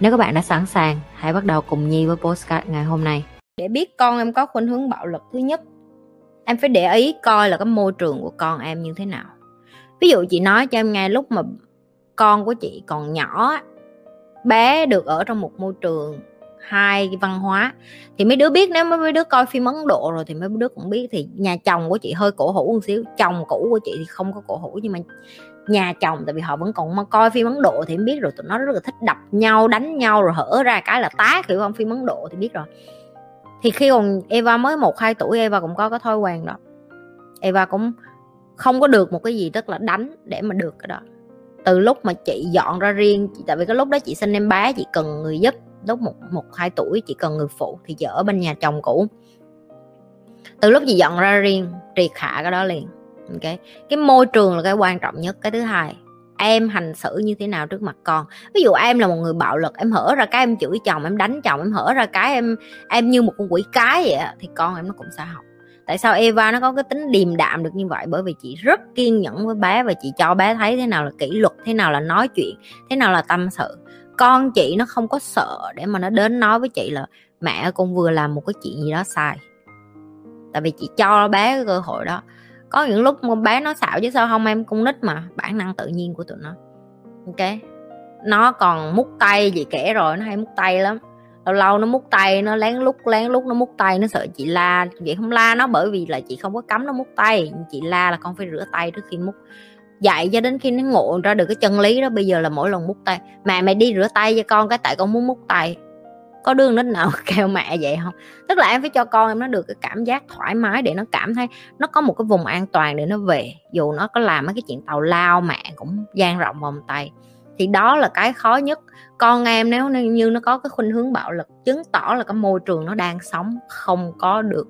Nếu các bạn đã sẵn sàng, hãy bắt đầu cùng Nhi với postcard ngày hôm nay. Để biết con em có khuynh hướng bạo lực thứ nhất, em phải để ý coi là cái môi trường của con em như thế nào. Ví dụ chị nói cho em nghe lúc mà con của chị còn nhỏ, bé được ở trong một môi trường hai văn hóa thì mấy đứa biết nếu mấy đứa coi phim Ấn Độ rồi thì mấy đứa cũng biết thì nhà chồng của chị hơi cổ hủ một xíu chồng cũ của chị thì không có cổ hủ nhưng mà nhà chồng, tại vì họ vẫn còn coi phim Ấn Độ thì em biết rồi, tụi nó rất là thích đập nhau, đánh nhau rồi hở ra cái là tá kiểu không? Phim Ấn Độ thì biết rồi. Thì khi còn Eva mới một, hai tuổi, Eva cũng có cái thói quen đó. Eva cũng không có được một cái gì tức là đánh để mà được cái đó. Từ lúc mà chị dọn ra riêng, tại vì cái lúc đó chị sinh em bé, chị cần người giúp. Lúc một một, hai tuổi, chị cần người phụ, thì chị ở bên nhà chồng cũ. Từ lúc chị dọn ra riêng, triệt hạ cái đó liền ok cái môi trường là cái quan trọng nhất, cái thứ hai, em hành xử như thế nào trước mặt con. Ví dụ em là một người bạo lực, em hở ra cái em chửi chồng, em đánh chồng, em hở ra cái em em như một con quỷ cái vậy thì con em nó cũng sẽ học. Tại sao Eva nó có cái tính điềm đạm được như vậy? Bởi vì chị rất kiên nhẫn với bé và chị cho bé thấy thế nào là kỷ luật, thế nào là nói chuyện, thế nào là tâm sự. Con chị nó không có sợ để mà nó đến nói với chị là, mẹ con vừa làm một cái chuyện gì đó sai. Tại vì chị cho bé cái cơ hội đó có những lúc con bé nó xạo chứ sao không, em con nít mà, bản năng tự nhiên của tụi nó. Ok? Nó còn mút tay gì kể rồi, nó hay mút tay lắm. Lâu lâu nó mút tay, nó lén lút lén lút, nó mút tay, nó sợ chị la. Vậy không la nó bởi vì là chị không có cấm nó mút tay. Chị la là con phải rửa tay trước khi mút dạy cho đến khi nó ngộ ra được cái chân lý đó, bây giờ là mỗi lần mút tay. Mẹ mày đi rửa tay cho con cái, tại con muốn mút tay có đương đến nào kêu mẹ vậy không? Tức là em phải cho con em nó được cái cảm giác thoải mái để nó cảm thấy nó có một cái vùng an toàn để nó về. Dù nó có làm mấy cái chuyện tàu lao, mẹ cũng gian rộng vòng tay. Thì đó là cái khó nhất. Con em nếu như nó có cái khuynh hướng bạo lực, chứng tỏ là cái môi trường nó đang sống không có được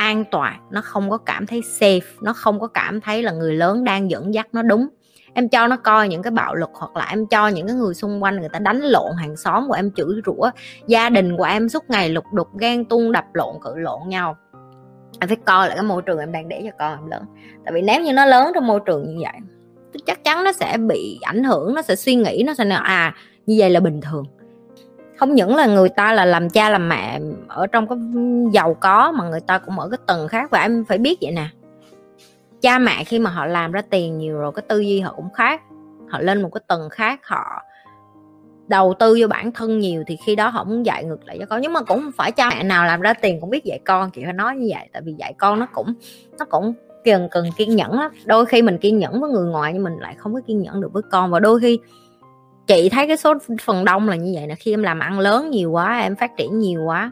an toàn, nó không có cảm thấy safe, nó không có cảm thấy là người lớn đang dẫn dắt nó đúng em cho nó coi những cái bạo lực hoặc là em cho những cái người xung quanh người ta đánh lộn hàng xóm của em chửi rủa. Gia đình của em suốt ngày lục đục, ghen tuông, đập lộn, cự lộn nhau. Em phải coi lại cái môi trường em đang để cho con em lớn. Tại vì nếu như nó lớn trong môi trường như vậy chắc chắn nó sẽ bị ảnh hưởng, nó sẽ suy nghĩ, nó sẽ nói à như vậy là bình thường. Không những là người ta là làm cha làm mẹ ở trong cái giàu có mà người ta cũng ở cái tầng khác và em phải biết vậy nè cha mẹ khi mà họ làm ra tiền nhiều rồi, cái tư duy họ cũng khác. Họ lên một cái tầng khác, họ đầu tư vô bản thân nhiều thì khi đó họ muốn dạy ngược lại cho con. Nhưng mà cũng không phải cha mẹ nào làm ra tiền cũng biết dạy con chị phải nói như vậy. Tại vì dạy con nó cũng nó cũng cần cần kiên nhẫn lắm. Đôi khi mình kiên nhẫn với người ngoài nhưng mình lại không có kiên nhẫn được với con. Và đôi khi chị thấy cái số phần đông là như vậy là khi em làm ăn lớn nhiều quá, em phát triển nhiều quá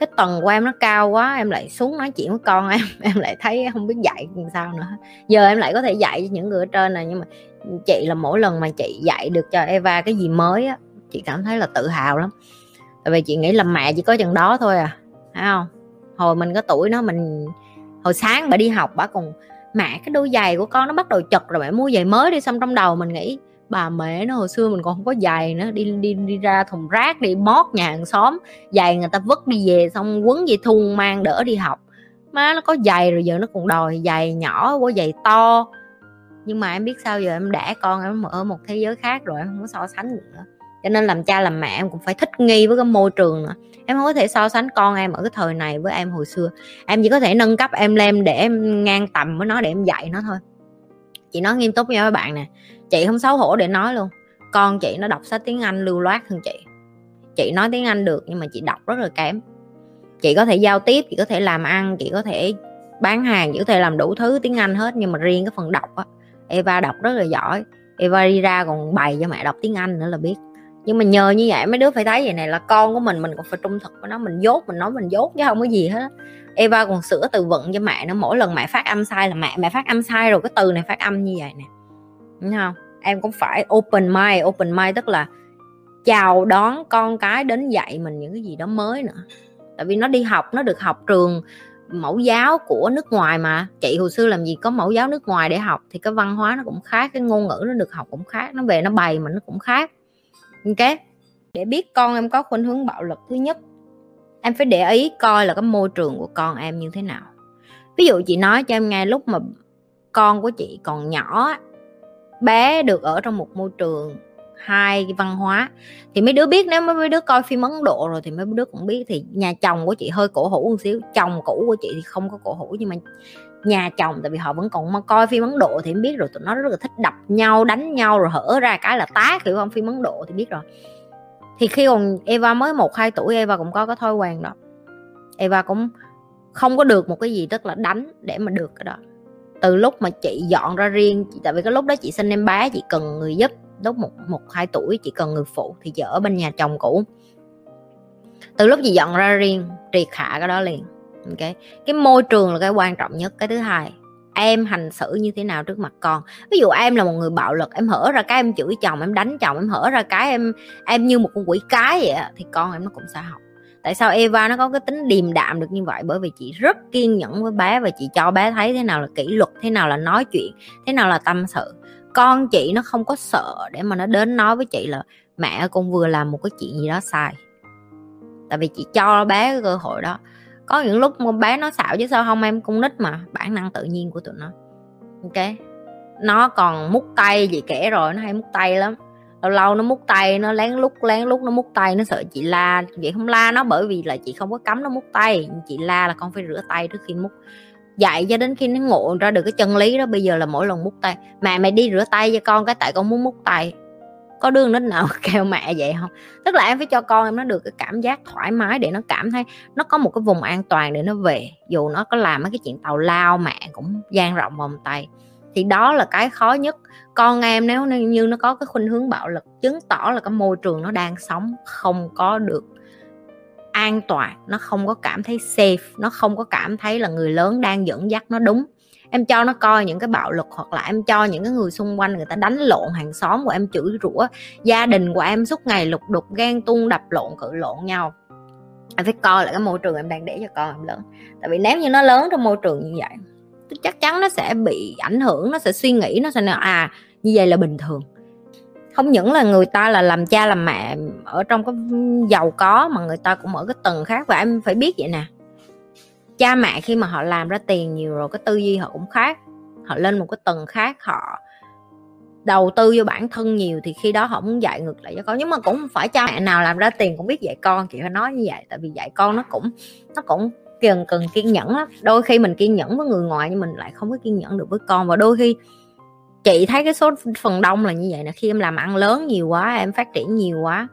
cái tầng của em nó cao quá, em lại xuống nói chuyện với con em em lại thấy không biết dạy làm sao nữa. Giờ em lại có thể dạy cho những người ở trên này, nhưng mà chị là mỗi lần mà chị dạy được cho Eva cái gì mới á, chị cảm thấy là tự hào lắm. Tại vì chị nghĩ là mẹ chỉ có chừng đó thôi à thấy không? Hồi mình có tuổi nó mình, hồi sáng bà đi học bà còn, mẹ cái đôi giày của con nó bắt đầu chật rồi, mẹ mua giày mới đi, xong trong đầu mình nghĩ bà mẹ nó hồi xưa mình còn không có giày nữa, đi đi đi ra thùng rác đi mót nhà hàng xóm. Giày người ta vứt đi về xong quấn dây thun mang đỡ đi học. Má nó có giày rồi giờ nó còn đòi giày nhỏ quá, giày to. Nhưng mà em biết sao giờ em đẻ con, em ở một thế giới khác rồi, em không có so sánh được nữa. Cho nên làm cha làm mẹ em cũng phải thích nghi với cái môi trường nữa. Em không có thể so sánh con em ở cái thời này với em hồi xưa. Em chỉ có thể nâng cấp em lên để em ngang tầm với nó, để em dạy nó thôi. Chị nói nghiêm túc với các bạn nè chị không xấu hổ để nói luôn. Con chị nó đọc sách tiếng anh lưu loát hơn chị. Chị nói tiếng anh được nhưng mà chị đọc rất là kém. Chị có thể giao tiếp, chị có thể làm ăn, chị có thể bán hàng, chị có thể làm đủ thứ tiếng anh hết nhưng mà riêng cái phần đọc á, eva đọc rất là giỏi. Eva đi ra còn bày cho mẹ đọc tiếng anh nữa là biết. Nhưng mà nhờ như vậy mấy đứa phải thấy vậy này là con của mình mình còn phải trung thực với nó, mình dốt, mình nói mình dốt chứ không có gì hết Eva còn sửa từ vựng cho mẹ nó mỗi lần mẹ phát âm sai là mẹ mẹ phát âm sai rồi, cái từ này phát âm như vậy nè đúng không? Em cũng phải open mind open mind tức là chào đón con cái đến dạy mình những cái gì đó mới nữa. Tại vì nó đi học, nó được học trường mẫu giáo của nước ngoài mà. Chị hồi xưa làm gì có mẫu giáo nước ngoài để học thì cái văn hóa nó cũng khác, cái ngôn ngữ nó được học cũng khác, nó về nó bày mà nó cũng khác. Ok? Để biết con em có khuynh hướng bạo lực, thứ nhất, em phải để ý coi là cái môi trường của con em như thế nào. Ví dụ chị nói cho em nghe, lúc mà con của chị còn nhỏ bé được ở trong một môi trường hai văn hóa. Thì mấy đứa biết, nếu mấy đứa coi phim ấn độ rồi thì mấy đứa cũng biết thì nhà chồng của chị hơi cổ hủ một xíu, chồng cũ của chị thì không có cổ hủ nhưng mà nhà chồng tại vì họ vẫn còn mà coi phim ấn độ thì biết rồi, tụi nó rất là thích đập nhau, đánh nhau rồi hở ra cái là tá kiểu không? Phim ấn độ thì biết rồi. Thì khi còn Eva mới một, hai tuổi, Eva cũng có cái thói quen đó. Eva cũng không có được một cái gì tức là đánh để mà được cái đó từ lúc mà chị dọn ra riêng, tại vì cái lúc đó chị sinh em bé, chị cần người giúp, lúc một một, hai tuổi chị cần người phụ thì chị ở bên nhà chồng cũ. Từ lúc chị dọn ra riêng, triệt hạ cái đó liền ok cái môi trường là cái quan trọng nhất, cái thứ hai, em hành xử như thế nào trước mặt con? Ví dụ em là một người bạo lực, em hở ra cái em chửi chồng, em đánh chồng, em hở ra cái em em như một con quỷ cái vậy thì con em nó cũng sẽ học tại sao Eva nó có cái tính điềm đạm được như vậy? Bởi vì chị rất kiên nhẫn với bé và chị cho bé thấy thế nào là kỷ luật, thế nào là nói chuyện, thế nào là tâm sự. Con chị nó không có sợ để mà nó đến nói với chị là mẹ con vừa làm một cái chuyện gì đó sai. Tại vì chị cho bé cái cơ hội đó. Có những lúc mà bé nó xạo chứ sao không, em con nít mà, bản năng tự nhiên của tụi nó. Ok? Nó còn mút tay gì kể rồi, nó hay mút tay lắm lâu lâu nó mút tay, nó lén lút lén lút nó mút tay, nó sợ chị la. Chị không la nó bởi vì là chị không có cấm nó mút tay. Chị la là con phải rửa tay trước khi mút dạy cho đến khi nó ngộ ra được cái chân lý đó, bây giờ là mỗi lần mút tay. Mẹ, mày đi rửa tay cho con cái tại con muốn mút tay. Có đương đến nào kêu mẹ vậy không? Tức là em phải cho con em nó được cái cảm giác thoải mái để nó cảm thấy nó có một cái vùng an toàn để nó về. Dù nó có làm mấy cái chuyện tàu lao, mẹ cũng gian rộng vòng tay thì đó là cái khó nhất. Con em nếu như nó có cái khuynh hướng bạo lực, chứng tỏ là cái môi trường nó đang sống không có được an toàn, nó không có cảm thấy safe, nó không có cảm thấy là người lớn đang dẫn dắt nó đúng. Em cho nó coi những cái bạo lực hoặc là em cho những cái người xung quanh người ta đánh lộn hàng xóm của em chửi rủa, gia đình của em suốt ngày lục đục, ghen tuông, đập lộn, cự lộn nhau. Em phải coi lại cái môi trường em đang để cho con em lớn. Tại vì nếu như nó lớn trong môi trường như vậy chắc chắn nó sẽ bị ảnh hưởng, nó sẽ suy nghĩ, nó sẽ nói à như vậy là bình thường. Không những là người ta là làm cha làm mẹ ở trong cái giàu có, mà người ta cũng ở cái tầng khác. Và em phải biết vậy nè, cha mẹ khi mà họ làm ra tiền nhiều rồi, cái tư duy họ cũng khác, họ lên một cái tầng khác, họ đầu tư vô bản thân nhiều thì khi đó họ muốn dạy ngược lại cho con. Nhưng mà cũng không phải cha mẹ nào làm ra tiền cũng biết dạy con, chị phải nói như vậy. Tại vì dạy con nó cũng nó cũng cần cần kiên nhẫn lắm. Đôi khi mình kiên nhẫn với người ngoài nhưng mình lại không có kiên nhẫn được với con. Và đôi khi chị thấy cái số phần đông là như vậy nè, khi em làm ăn lớn nhiều quá, em phát triển nhiều quá,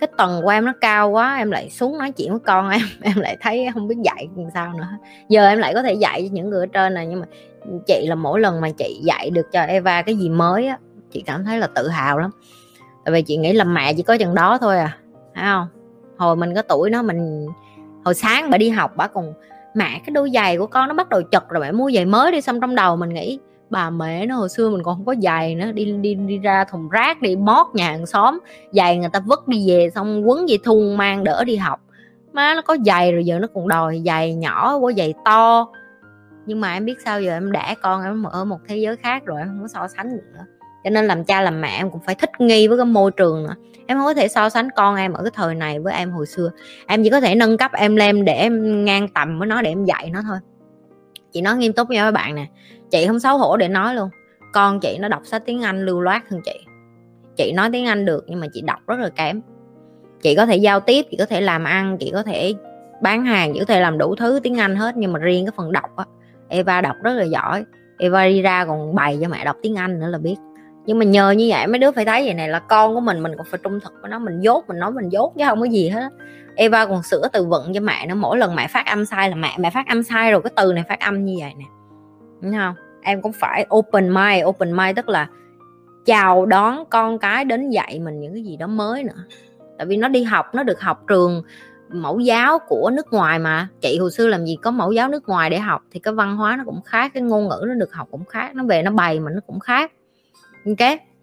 cái tầng của em nó cao quá, em lại xuống nói chuyện với con em em lại thấy không biết dạy làm sao nữa. Giờ em lại có thể dạy cho những người ở trên này nhưng mà chị là mỗi lần mà chị dạy được cho Eva cái gì mới á, chị cảm thấy là tự hào lắm. Tại vì chị nghĩ là mẹ chỉ có chừng đó thôi à phải không? Hồi mình có tuổi nó mình hồi sáng bà đi học, bà còn mẹ cái đôi giày của con nó bắt đầu chật rồi mẹ mua giày mới đi, xong trong đầu mình nghĩ, bà mẹ nó hồi xưa mình còn không có giày nữa, đi đi đi ra thùng rác đi mót nhà hàng xóm, giày người ta vứt đi về, xong quấn về thun mang đỡ đi học. Má nó có giày rồi giờ nó còn đòi giày nhỏ quá giày to. Nhưng mà em biết sao giờ em đẻ con, em ở một thế giới khác rồi, em không có so sánh được nữa cho nên làm cha làm mẹ em cũng phải thích nghi với cái môi trường nữa em không có thể so sánh con em ở cái thời này với em hồi xưa. Em chỉ có thể nâng cấp em lên để em ngang tầm với nó, để em dạy nó thôi. Chị nói nghiêm túc nha các bạn nè, chị không xấu hổ để nói luôn. Con chị nó đọc sách tiếng anh lưu loát hơn chị. Chị nói tiếng anh được nhưng mà chị đọc rất là kém. Chị có thể giao tiếp, chị có thể làm ăn, chị có thể bán hàng, chị có thể làm đủ thứ tiếng anh hết nhưng mà riêng cái phần đọc á, eva đọc rất là giỏi. Eva đi ra còn bày cho mẹ đọc tiếng anh nữa là biết nhưng mà nhờ như vậy mấy đứa phải thấy vậy này, là con của mình mình còn phải trung thực với nó, mình dốt, mình nói mình dốt chứ không có gì hết Eva còn sửa từ vựng cho mẹ nó mỗi lần mẹ phát âm sai là mẹ mẹ phát âm sai rồi, cái từ này phát âm như vậy nè. Đúng không? Em cũng phải open mind open mind tức là chào đón con cái đến dạy mình những cái gì đó mới nữa. Tại vì nó đi học, nó được học trường mẫu giáo của nước ngoài mà. Chị hồi xưa làm gì có mẫu giáo nước ngoài để học thì cái văn hóa nó cũng khác, cái ngôn ngữ nó được học cũng khác, nó về nó bày mà nó cũng khác. Ok